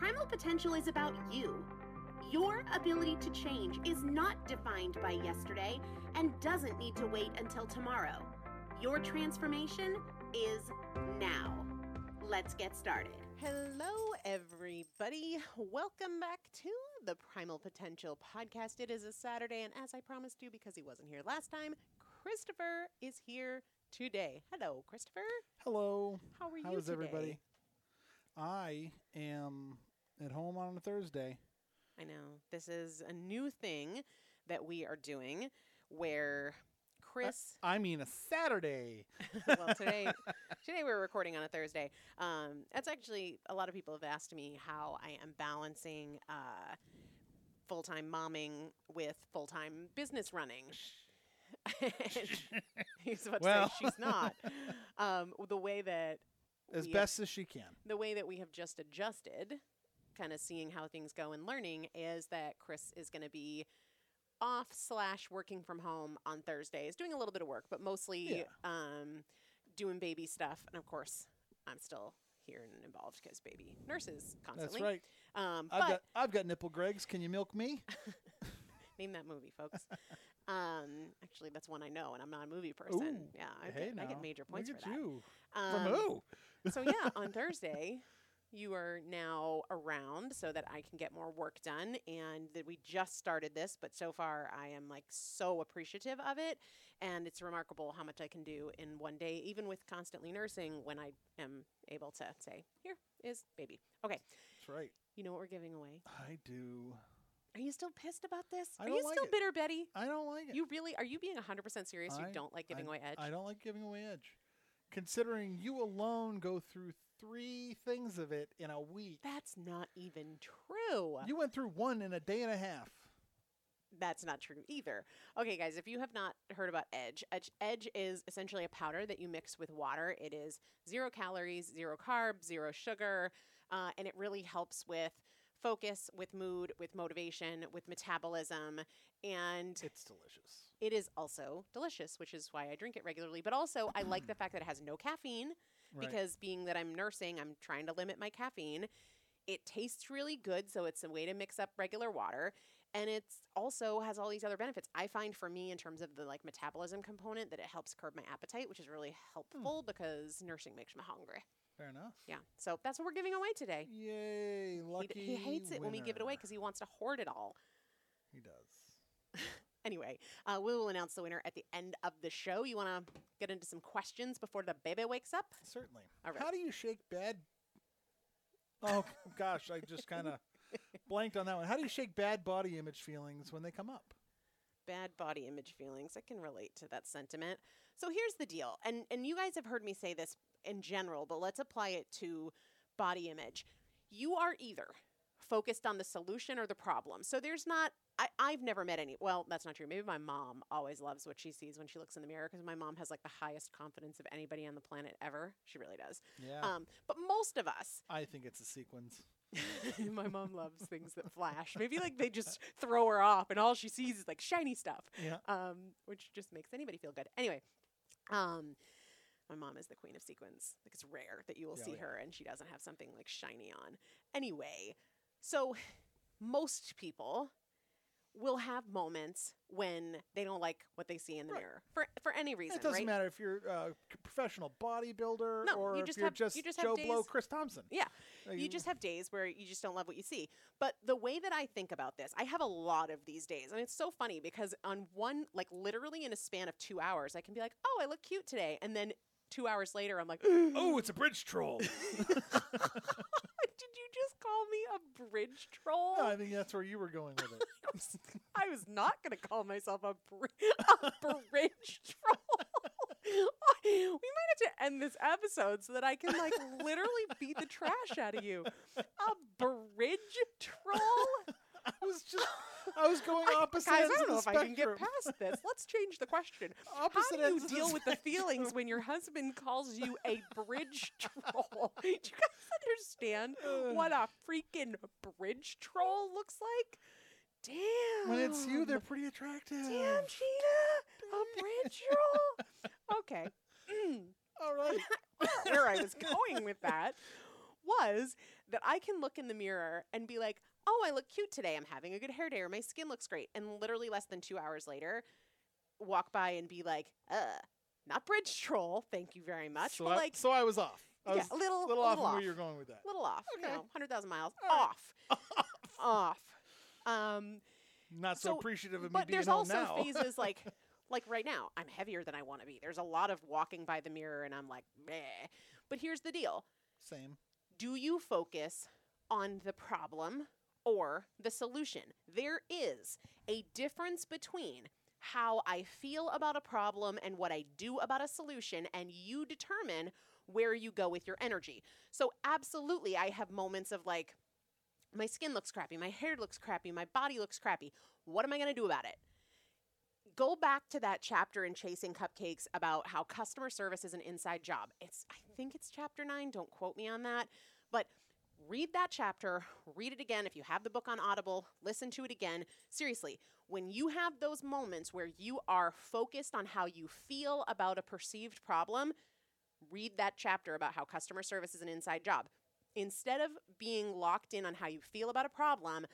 Primal potential is about you. Your ability to change is not defined by yesterday and doesn't need to wait until tomorrow. Your transformation is now. Let's get started. Hello, everybody. Welcome back to the Primal Potential podcast. It is a Saturday, and as I promised you, because he wasn't here last time, Christopher is here today. Hello, Christopher. Hello. How are you How's today? everybody? I am at home on a Thursday. I know. This is a new thing that we are doing where Chris I mean, a Saturday. well today today we're recording on a thursday um, that's actually a lot of people have asked me how i am balancing uh, full-time momming with full-time business running he's about Well. to say she's not um, the way that As have- best as she can. the way that we have just adjusted, kind of seeing how things go and learning, is that Chris is going to be off slash working from home on Thursdays, doing a little bit of work, but mostly Yeah. um, doing baby stuff. And of course, I'm still here and involved because baby nurses constantly. That's right. Um, I've but got I've got nipple Gregs. Can you milk me? name that movie, folks. um, actually, that's one I know, and I'm not a movie person. Ooh, yeah, I, hey get, I get major points Look for that. you. Um, From who? so yeah, on Thursday, you are now around so that I can get more work done. And that we just started this, but so far I am like so appreciative of it. And it's remarkable how much I can do in one day, even with constantly nursing when I am able to say, here is baby. Okay. That's right. You know what we're giving away? I do. Are you still pissed about this? I are you like still it. bitter, Betty? I don't like it. You really are you being 100% serious? You don't like giving I- away edge? I don't like giving away edge. Considering you alone go through three things of it in a week. That's not even true. You went through one in a day and a half. that's not true either. Okay, guys, if you have not heard about Edge, Edge, Edge is essentially a powder that you mix with water. It is zero calories, zero carbs, zero sugar, uh, and it really helps with focus, with mood, with motivation, with metabolism, and It's delicious. it is also delicious, which is why I drink it regularly. But also, I like the fact that it has no caffeine Right. because being that I'm nursing, I'm trying to limit my caffeine. It tastes really good, so it's a way to mix up regular water, and it's also has all these other benefits. I find for me in terms of the like metabolism component that it helps curb my appetite, which is really hmm. helpful because nursing makes me hungry. Fair enough. Yeah, so that's what we're giving away today. Yay, He, lucky. d- he hates it when we give it away because he wants to hoard it all. He does. Anyway, uh, we will announce the winner at the end of the show. You want to get into some questions before the baby wakes up? Certainly. All right. How do you shake bad? Oh gosh, I just kind of blanked on that one. How do you shake bad body image feelings when they come up? Bad body image feelings. I can relate to that sentiment. So here's the deal, and and you guys have heard me say this in general, but let's apply it to body image. You are either focused on the solution or the problem. So there's not. I, I've never met any. Well, that's not true. Maybe my mom always loves what she sees when she looks in the mirror because my mom has like the highest confidence of anybody on the planet ever. She really does. Yeah. Um, but most of us, I think it's a sequence. My mom loves things that flash. Maybe like they just throw her off and all she sees is like shiny stuff. Yeah. Um, which just makes anybody feel good. Anyway, um, my mom is the queen of sequins. Like it's rare that you will Yeah, see yeah. her and she doesn't have something like shiny on. Anyway, so most people will have moments when they don't like what they see in the Right. mirror for for any reason. It doesn't right? matter if you're a professional bodybuilder No, or you if just you're have- just you just Joe Blow days- Chris Thompson. Yeah. Like, You just have days where you just don't love what you see. But the way that I think about this, I have a lot of these days. And it's so funny because on one, like literally in a span of two hours, I can be like, oh, I look cute today. And then two hours later, I'm like, Oh, it's a bridge troll. you just call me a bridge troll? No, I think that's where you were going with it. I was, I was not going to call myself a, bri- a bridge troll. we might have to end this episode so that I can like literally beat the trash out of you. A bridge troll? I was just, I was going opposite Guys, ends I don't know if I can get past this. Let's change the question. Opposite How do you ends of the deal with the feelings when your husband calls you a bridge troll? Do you guys understand what a freaking bridge troll looks like? Damn. When it's you, they're pretty attractive. Damn, Gina, a bridge troll. Okay. Mm. All right. Where I was going with that was that I can look in the mirror and be like, oh, I look cute today. I'm having a good hair day or my skin looks great. And literally less than two hours later, walk by and be like, uh, not bridge troll. Thank you very much. So but I, like, so I was off. I Yeah, was little- little off little where you're going with that. little off, you know, 100,000 miles off. off. Um, Not so, so- appreciative of me being out now. but being there's also now. phases like like right now i'm heavier than i want to be there's a lot of walking by the mirror and i'm like Bleh. but here's the deal Same. do you focus on the problem or the solution. There is a difference between how I feel about a problem and what I do about a solution, and you determine where you go with your energy. So, absolutely, I have moments of like, my skin looks crappy, my hair looks crappy, my body looks crappy. What am I going to do about it? Go back to that chapter in Chasing Cupcakes about how customer service is an inside job. It's I think it's chapter 9, don't quote me on that, but read that chapter, read it again if you have the book on Audible, listen to it again. Seriously, when you have those moments where you are focused on how you feel about a perceived problem, read that chapter about how customer service is an inside job. Instead of being locked in on how you feel about a problem,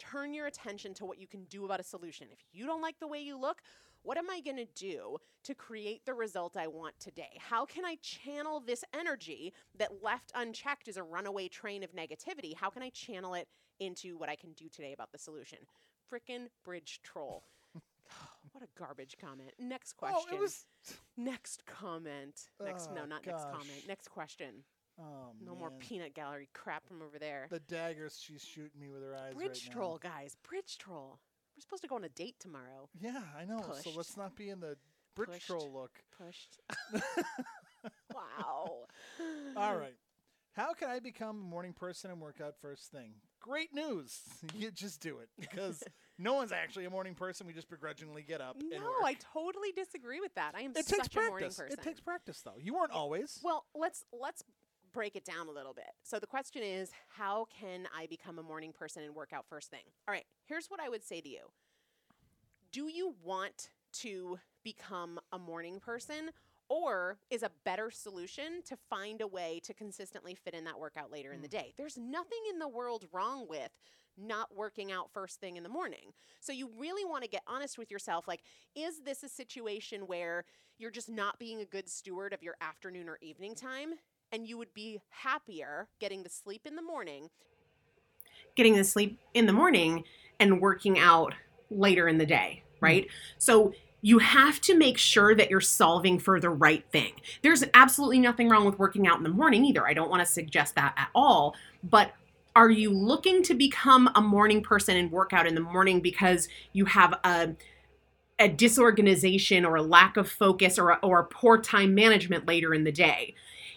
turn your attention to what you can do about a solution. If you don't like the way you look, what am I going to do to create the result I want today? How can I channel this energy that left unchecked is a runaway train of negativity? How can I channel it into what I can do today about the solution? Frickin' bridge troll. what a garbage comment. Next question. Oh, it was. Next comment. Next, no, Oh, not next comment. Next question. Oh, No more peanut gallery crap from over there. The daggers she's shooting me with her eyes Bridge right now. troll, guys. Bridge troll. We're supposed to go on a date tomorrow. Yeah, I know. So let's not be in the bridge Pushed. troll look. Pushed. wow. All right. How can I become a morning person and work out first thing? Great news. You just do it because no one's actually a morning person. We just begrudgingly get up. and No. I totally disagree with that. I am It such a morning person. It takes practice, though. You weren't always. well, let's let's break it down a little bit. So the question is, how can I become a morning person and work out first thing? All right, here's what I would say to you. Do you want to become a morning person or is a better solution to find a way to consistently fit in that workout later in the mm. day? There's nothing in the world wrong with not working out first thing in the morning. So you really want to get honest with yourself like is this a situation where you're just not being a good steward of your afternoon or evening time and you would be happier getting the sleep in the morning getting the sleep in the morning and working out later in the day, mm-hmm. right? So you have to make sure that you're solving for the right thing. There's absolutely nothing wrong with working out in the morning either. I don't want to suggest that at all, but are you looking to become a morning person and work out in the morning because you have a a disorganization or a lack of focus or a, or a poor time management later in the day?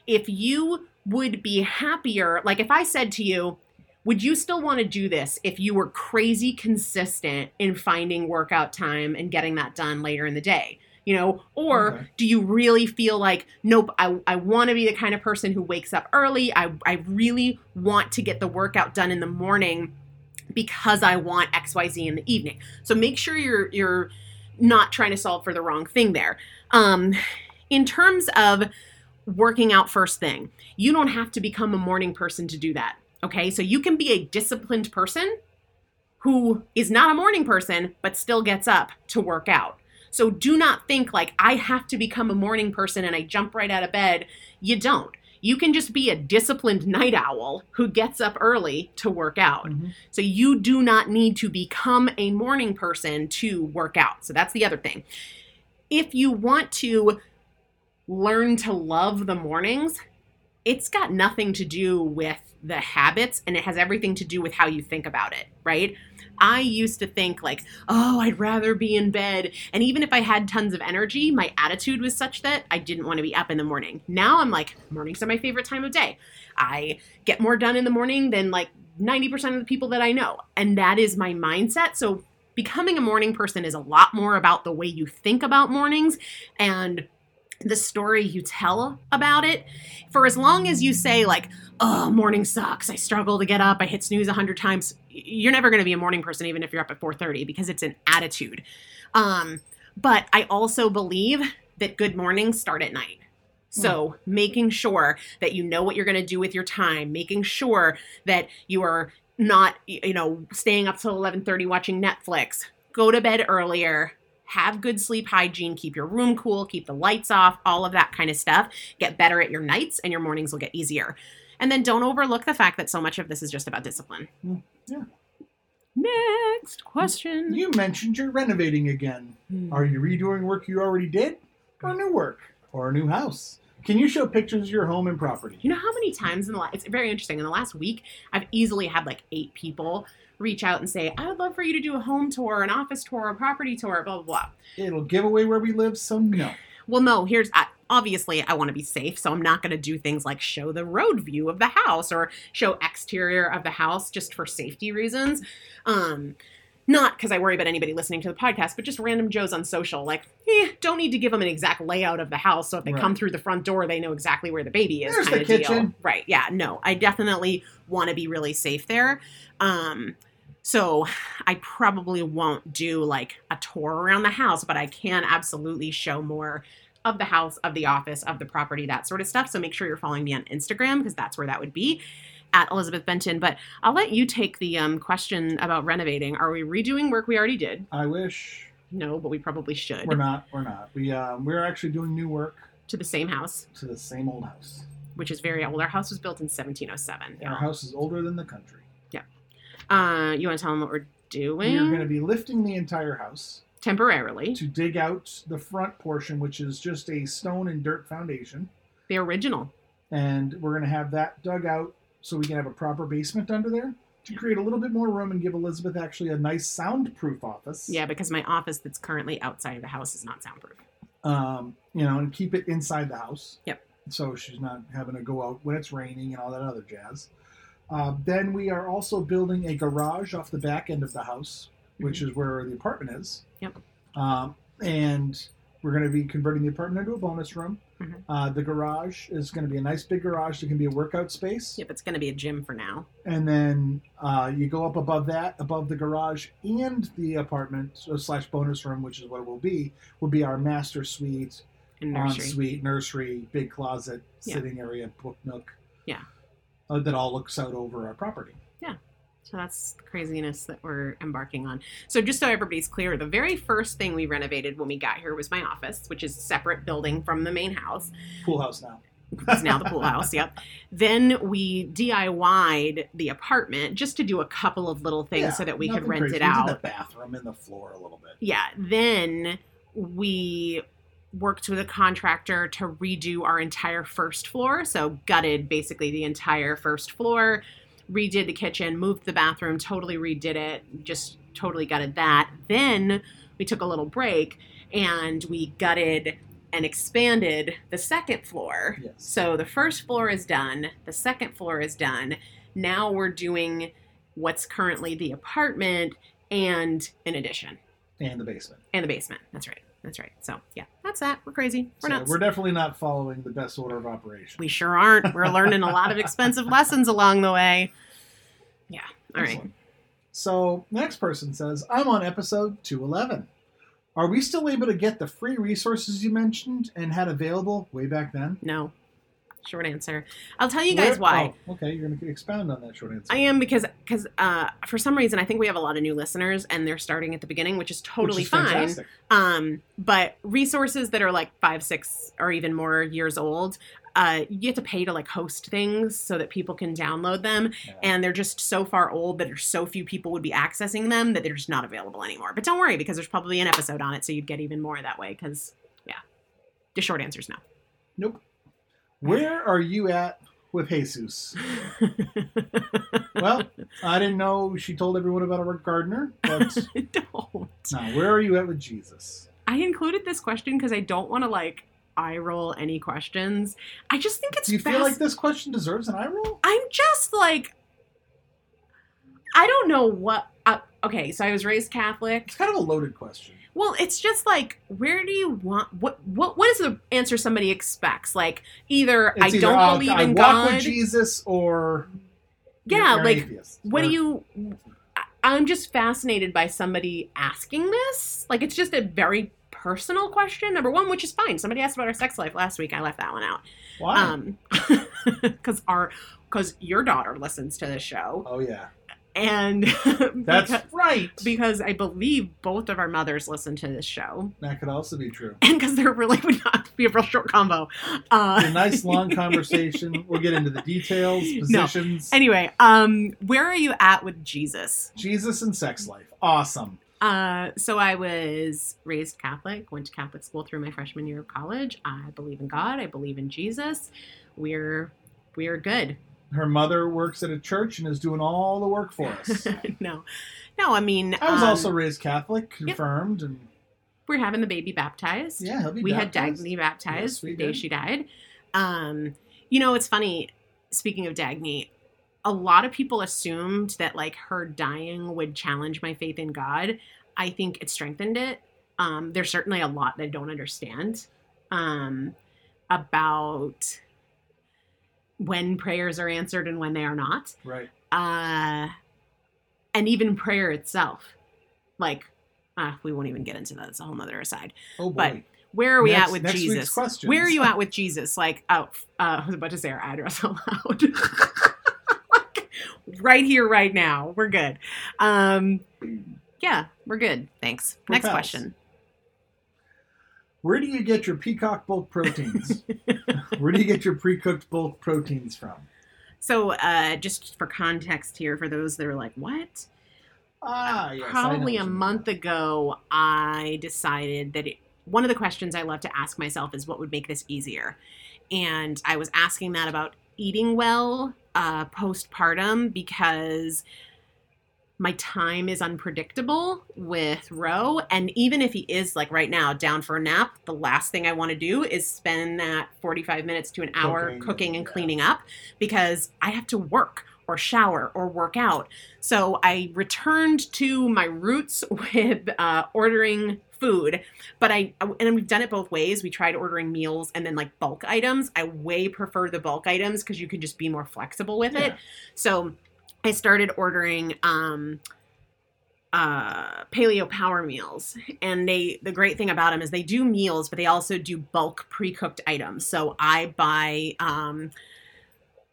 If you would be happier, like if I said to you, would you still want to do this if you were crazy consistent in finding workout time and getting that done later in the day? You know, or Okay. do you really feel like, nope, I, I want to be the kind of person who wakes up early. I, I really want to get the workout done in the morning because I want XYZ in the evening. So make sure you're you're not trying to solve for the wrong thing there. Um, in terms of working out first thing, you don't have to become a morning person to do that. Okay, so you can be a disciplined person who is not a morning person but still gets up to work out. So do not think like I have to become a morning person and I jump right out of bed. You don't. You can just be a disciplined night owl who gets up early to work out. Mm-hmm. So you do not need to become a morning person to work out. So that's the other thing. If you want to learn to love the mornings, it's got nothing to do with the habits and it has everything to do with how you think about it, right? I used to think like, oh, I'd rather be in bed. And even if I had tons of energy, my attitude was such that I didn't want to be up in the morning. Now I'm like, mornings are my favorite time of day. I get more done in the morning than like 90% of the people that I know. And that is my mindset. So becoming a morning person is a lot more about the way you think about mornings and the story you tell about it. For as long as you say, like, oh, morning sucks, I struggle to get up, I hit snooze a hundred times, you're never gonna be a morning person even if you're up at 4:30 because it's an attitude. Um, but I also believe that good mornings start at night. So making sure that you know what you're going to do with your time, making sure that you are not, you know, staying up till 11:30 watching Netflix. Go to bed earlier. Have good sleep hygiene, keep your room cool, keep the lights off, all of that kind of stuff. Get better at your nights and your mornings will get easier. And then don't overlook the fact that so much of this is just about discipline. yeah. Next question. You mentioned you're renovating again. Hmm. Are you redoing work you already did, or new work, or a new house? Can you show pictures of your home and property? You know how many times in the last, it's very interesting. In the last week, I've easily had like eight people reach out and say, I would love for you to do a home tour, an office tour, a property tour, blah, blah, blah. It'll give away where we live, so no. Well, no, here's I, obviously I want to be safe, so I'm not going to do things like show the road view of the house or show exterior of the house just for safety reasons. Um, not because I worry about anybody listening to the podcast, but just random Joes on social. Like, eh, don't need to give them an exact layout of the house. So if they come through the front door, they know exactly where the baby is. There's the of deal. kitchen. Right. Yeah. No, I definitely want to be really safe there. Um, so I probably won't do like a tour around the house, but I can absolutely show more of the house, of the office, of the property, that sort of stuff. So make sure you're following me on Instagram because that's where that would be at Elizabeth Benton. But I'll let you take the um, question about renovating. Are we redoing work we already did? I wish No, but we probably should. we're not. We're not. We um, we're actually doing new work To the same house, to the same old house. which is very old. Our house was built in 1707. Our house is older than the country. Uh, you want to tell them what we're doing? Are going to be lifting the entire house Temporarily. to dig out the front portion, which is just a stone and dirt foundation, The original. and we're going to have that dug out so we can have a proper basement under there to create a little bit more room and give Elizabeth actually a nice soundproof office. Yeah, because my office that's currently outside of the house is not soundproof. um, you know, and keep it inside the house. Yep. So she's not having to go out when it's raining and all that other jazz. Uh, then we are also building a garage off the back end of the house, which is where the apartment is. Yep. Um, and we're going to be converting the apartment into a bonus room. Mhm. Uh, the garage is going to be a nice big garage that can be a workout space. Yep, it's going to be a gym for now. And then uh, you go up above that, above the garage and the apartment slash bonus room, which is what it will be, will be our master suite, nursery. ensuite, nursery, big closet, Yeah. sitting area, book nook. Yeah. Uh, that all looks out over our property. Yeah. So that's the craziness that we're embarking on. So just so everybody's clear, the very first thing we renovated when we got here was my office, which is a separate building from the main house. Pool house now. It's now the pool house. Yep. Then we DIY'd the apartment just to do a couple of little things Yeah, so that we could rent crazy. it We did out. the bathroom and the floor a little bit. Yeah. Then we worked with a contractor to redo our entire first floor. So gutted basically the entire first floor, redid the kitchen, moved the bathroom, totally redid it, just totally gutted that. Then we took a little break and we gutted and expanded the second floor. Yes. So the first floor is done, the second floor is done. Now we're doing what's currently the apartment and an addition and the basement. and the basement. That's right. That's right. So yeah, that's that. We're crazy. We're So nuts. we're definitely not following the best order of operation. we sure aren't. We're learning a lot of expensive lessons along the way. Yeah. All right. Excellent. So next person says, I'm on episode 211. Are we still able to get the free resources you mentioned and had available way back then? No. Short answer. I'll tell you guys Where- why. oh, okay, you're going to expound on that short answer. I am because because uh, for some reason I think we have a lot of new listeners and they're starting at the beginning, which is totally Which is fine. fantastic. Um, but resources that are like five, six, or even more years old, uh, you have to pay to like host things so that people can download them, Yeah. and they're just so far old that there's so few people would be accessing them that they're just not available anymore. But don't worry because there's probably an episode on it, so you'd get even more that way. Because yeah, the short answer is no. Nope. Where are you at with Jesus? Well, I didn't know she told everyone about a gardener, but don't. now where are you at with Jesus? I included this question because I don't want to like eye roll any questions. I just think it's Do you feel fast- like this question deserves an eye roll? I'm just like, I don't know what. Uh, okay, so I was raised Catholic. It's kind of a loaded question. Well, it's just like, where do you want what what what is the answer somebody expects? Like, either It's I either, don't uh, believe I in God. with Jesus or Yeah, like, atheist. What Or- do you? I'm just fascinated by somebody asking this. Like, it's just a very personal question. Number one, which is fine. Somebody asked about our sex life last week. I left that one out. Why? Um, because our because your daughter listens to this show, oh yeah, and that's because, right. because I believe both of our mothers listen to this show, that could also be true. and because there really would not be a real short combo. Uh, a nice long conversation. We'll get into the details, positions. No. Anyway, um, where are you at with Jesus? Jesus and sex life. Awesome. Uh, so I was raised Catholic, went to Catholic school through my freshman year of college. I believe in God. I believe in Jesus. We're we're good. Her mother works at a church and is doing all the work for us. no, no. I mean, I was um, also raised Catholic, confirmed, and we're having the baby baptized. yeah, he'll be we had. Dagny baptized Yes, the day she died. Um, you know, it's funny. Speaking of Dagny, a lot of people assumed that like her dying would challenge my faith in God. I think it strengthened it. Um, there's certainly a lot that I don't understand um, about when prayers are answered and when they are not Right. uh, and even prayer itself. Like, uh, we won't even get into that. It's a whole nother aside. Oh boy. But where are we Next- at with Jesus? Where are you at with Jesus? Like, oh, uh, I was about to say our address out loud. right here, right now. We're good. Um, yeah, we're good. Thanks. We're Next pals. question. Where do you get your peacock bulk proteins? Where do you get your pre-cooked bulk proteins from? So, uh, just for context here, for those that are like, what? Ah, yes. Probably a month ago, I decided that it, one of the questions I love to ask myself is what would make this easier. And I was asking that about eating well uh, postpartum because my time is unpredictable with Roe. And even if he is like right now down for a nap, the last thing I want to do is spend that 45 minutes to an hour Cooking, cooking and yeah. cleaning up because I have to work or shower or work out. So I returned to my roots with uh, ordering food, but I and we've done it both ways. We tried ordering meals and then like bulk items. I way prefer the bulk items because you can just be more flexible with it. So I started ordering um uh paleo power meals and they the great thing about them is they do meals but they also do bulk pre-cooked items so i buy um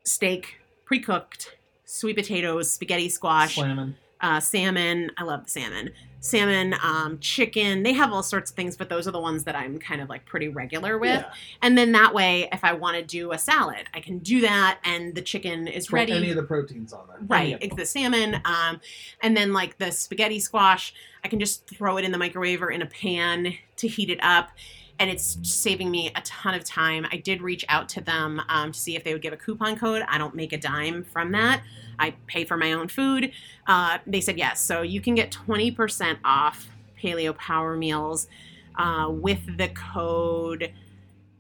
steak pre-cooked sweet potatoes spaghetti squash Slamming. Uh, salmon. I love the salmon. Salmon, um, chicken. They have all sorts of things, but those are the ones that I'm kind of like pretty regular with. Yeah. And then that way, if I want to do a salad, I can do that, and the chicken is ready. Any of the proteins on there. Right, it's the salmon, um, and then like the spaghetti squash, I can just throw it in the microwave or in a pan to heat it up, and it's saving me a ton of time. I did reach out to them um, to see if they would give a coupon code. I don't make a dime from that. I pay for my own food. Uh, they said yes, so you can get twenty percent off Paleo Power Meals uh, with the code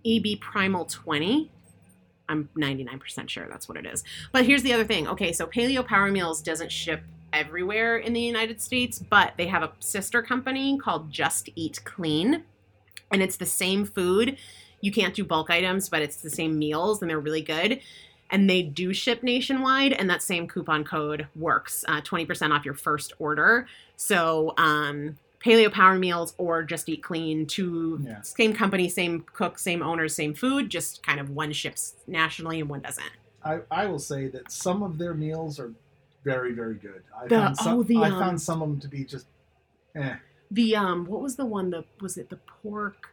EB Primal twenty. I'm 99% sure that's what it is. But here's the other thing. Okay, so Paleo Power Meals doesn't ship everywhere in the United States, but they have a sister company called Just Eat Clean, and it's the same food. You can't do bulk items, but it's the same meals, and they're really good. And they do ship nationwide, and that same coupon code works uh, 20% off your first order. So, um, Paleo Power Meals or Just Eat Clean, two Yeah. same company, same cook, same owners, same food, just kind of one ships nationally and one doesn't. I, I will say that some of their meals are very, very good. I The- found some, oh, the, I um, found some of them to be just, eh. The um, what was the one? The was it the pork,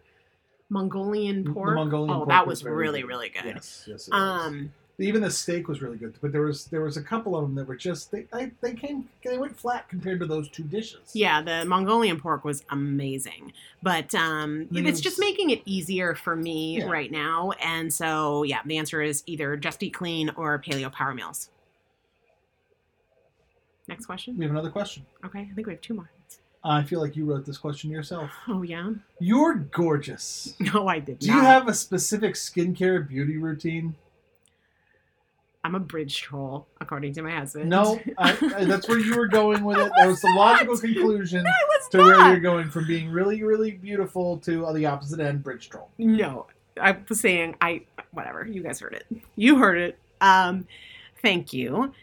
Mongolian pork? Mongolian oh, pork that was very really good. really good. Yes, yes. It was. Um, Even the steak was really good, but there was there was a couple of them that were just they I, they came they went flat compared to those two dishes. yeah, the Mongolian pork was amazing, but um, it's it just making it easier for me Yeah. right now. And so, yeah, the answer is either Just Eat Clean or Paleo Power Meals. Next question. We have another question. Okay, I think we have two more. I feel like you wrote this question yourself. Oh yeah. You're gorgeous. No, I did Do not. you have a specific skincare beauty routine? I'm a bridge troll, according to my husband. No, I, I, that's where you were going with it. That was the logical not. conclusion was to not. where you're going from being really, really beautiful to the opposite end, bridge troll. No, I was saying I whatever. You guys heard it. You heard it. Um, thank you.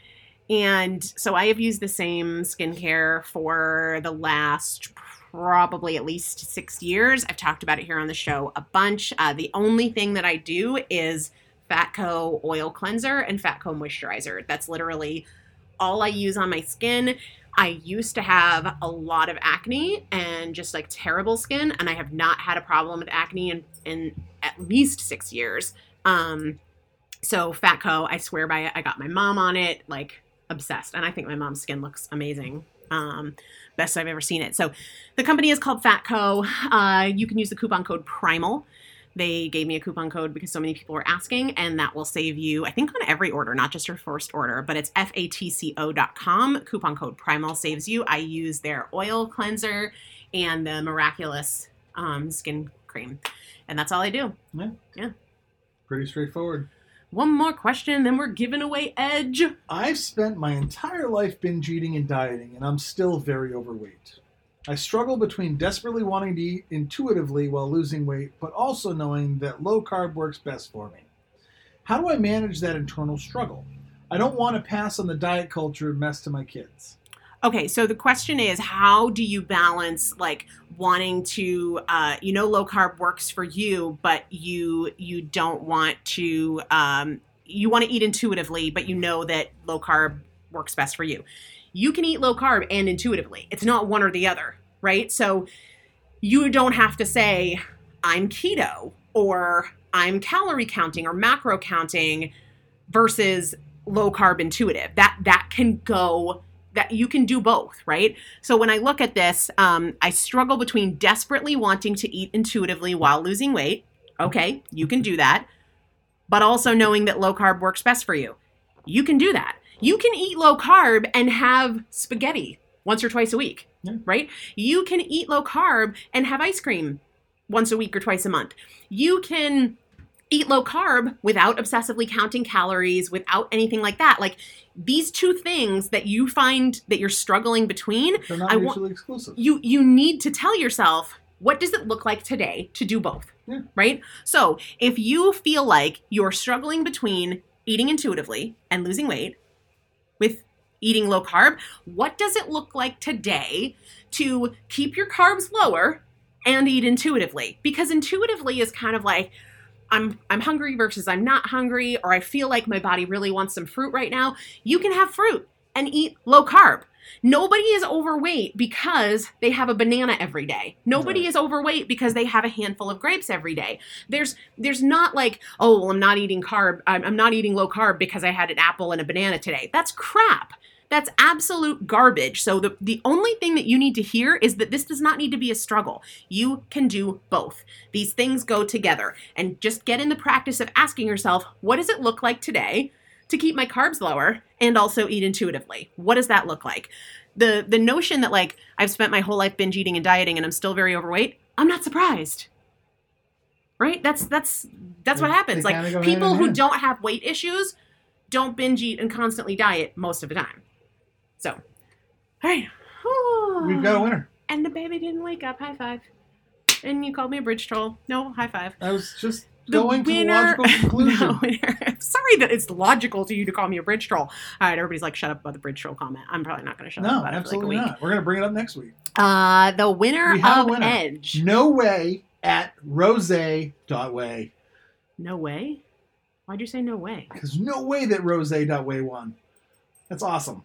And so I have used the same skincare for the last probably at least six years. I've talked about it here on the show a bunch. Uh, the only thing that I do is Fatco oil cleanser and Fatco moisturizer. That's literally all I use on my skin. I used to have a lot of acne and just like terrible skin, and I have not had a problem with acne in, in at least six years. Um, so Fatco, I swear by it. I got my mom on it, like obsessed, and I think my mom's skin looks amazing Um, best I've ever seen it. So the company is called Fatco. Uh, you can use the coupon code Primal. They gave me a coupon code because so many people were asking, and that will save you, I think, on every order, not just your first order, but it's fatco.com. Coupon code Primal saves you. I use their oil cleanser and the miraculous um, skin cream. And that's all I do. Yeah. Yeah. Pretty straightforward. One more question, then we're giving away Edge. I've spent my entire life binge eating and dieting, and I'm still very overweight. I struggle between desperately wanting to eat intuitively while losing weight, but also knowing that low carb works best for me. How do I manage that internal struggle? I don't want to pass on the diet culture mess to my kids. Okay, so the question is how do you balance like wanting to uh, you know low carb works for you, but you you don't want to um, you want to eat intuitively, but you know that low carb works best for you. You can eat low carb and intuitively. It's not one or the other, right? So you don't have to say I'm keto or I'm calorie counting or macro counting versus low carb intuitive. That that can go that you can do both, right? So when I look at this, um, I struggle between desperately wanting to eat intuitively while losing weight. Okay, you can do that, but also knowing that low carb works best for you. You can do that. You can eat low carb and have spaghetti once or twice a week, Yeah. right? You can eat low carb and have ice cream once a week or twice a month. You can eat low carb without obsessively counting calories, without anything like that. Like these two things that you find that you're struggling between, They're not I want- mutually exclusive. you you need to tell yourself what does it look like today to do both Yeah. right so if you feel like you're struggling between eating intuitively and losing weight with eating low carb what does it look like today to keep your carbs lower and eat intuitively because intuitively is kind of like I'm I'm hungry versus I'm not hungry or I feel like my body really wants some fruit right now. You can have fruit and eat low carb. Nobody is overweight because they have a banana every day. Nobody Right. is overweight because they have a handful of grapes every day. There's there's not like, oh, well, I'm not eating carb. I'm, I'm not eating low carb because I had an apple and a banana today. That's crap. That's absolute garbage. So the, the only thing that you need to hear is that this does not need to be a struggle. You can do both. These things go together. And just get in the practice of asking yourself, what does it look like today to keep my carbs lower and also eat intuitively? What does that look like? The the notion that like I've spent my whole life binge eating and dieting and I'm still very overweight, I'm not surprised. Right? That's that's that's what happens. Like people who don't have weight issues don't binge eat and constantly diet most of the time. So, all right. We've got a winner. And the baby didn't wake up. High five. And you called me a bridge troll. No, high five. I was just The going to the winner- logical conclusion. No, winner. Sorry that it's logical to you to call me a bridge troll. All right, everybody's like, shut up about the bridge troll comment. I'm probably not going to shut up No, about absolutely it for like a week. not. We're going to bring it up next week. Uh, the winner We have a of winner. Edge. No way at rose.way. No way. Why'd you say no way? Because no way that rose.way won. That's awesome.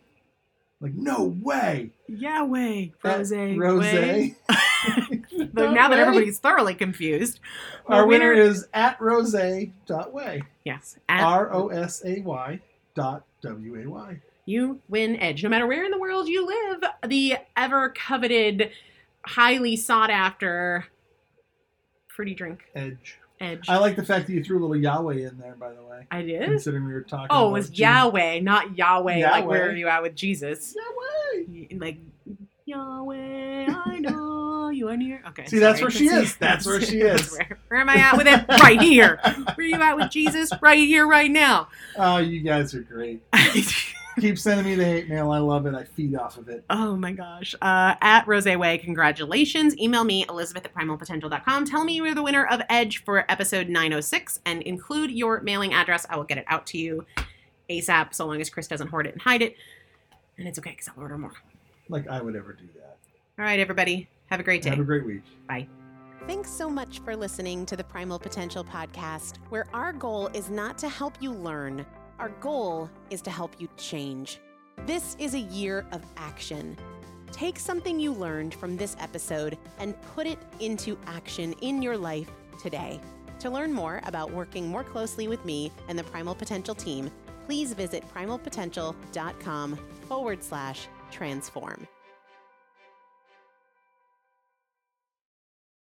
Like, no way. Yeah, way. Rose. Rose. way. But now that everybody's thoroughly confused, Our winner is at rose.way. yes, at R O S A Y dot W A Y. you win Edge. No matter where in the world you live, the ever coveted, highly sought after pretty drink Edge. Edge. I like the fact that you threw a little Yahweh in there, by the way. I did. Considering we were talking Oh, it was Jesus. Yahweh, not Yahweh. Like where are you at with Jesus? Yahweh. Like Yahweh, I know you are near. Okay, See, that's where she is. That's where she is. where, where am I at with it? Right here. Where are you at with Jesus? Right here, right now. Oh, you guys are great. Keep sending me the hate mail. I love it. I feed off of it. Oh my gosh. Uh, at Rose Way, congratulations. Email me, elizabeth at primalpotential.com. Tell me you're the winner of Edge for episode 906 and include your mailing address. I will get it out to you ASAP so long as Chris doesn't hoard it and hide it. And it's okay because I'll order more. Like I would ever do that. All right, everybody. Have a great day. Have a great week. Bye. Thanks so much for listening to the Primal Potential Podcast, where our goal is not to help you learn, our goal is to help you change. This is a year of action. Take something you learned from this episode and put it into action in your life today. To learn more about working more closely with me and the Primal Potential team, please visit primalpotential.com forward slash transform.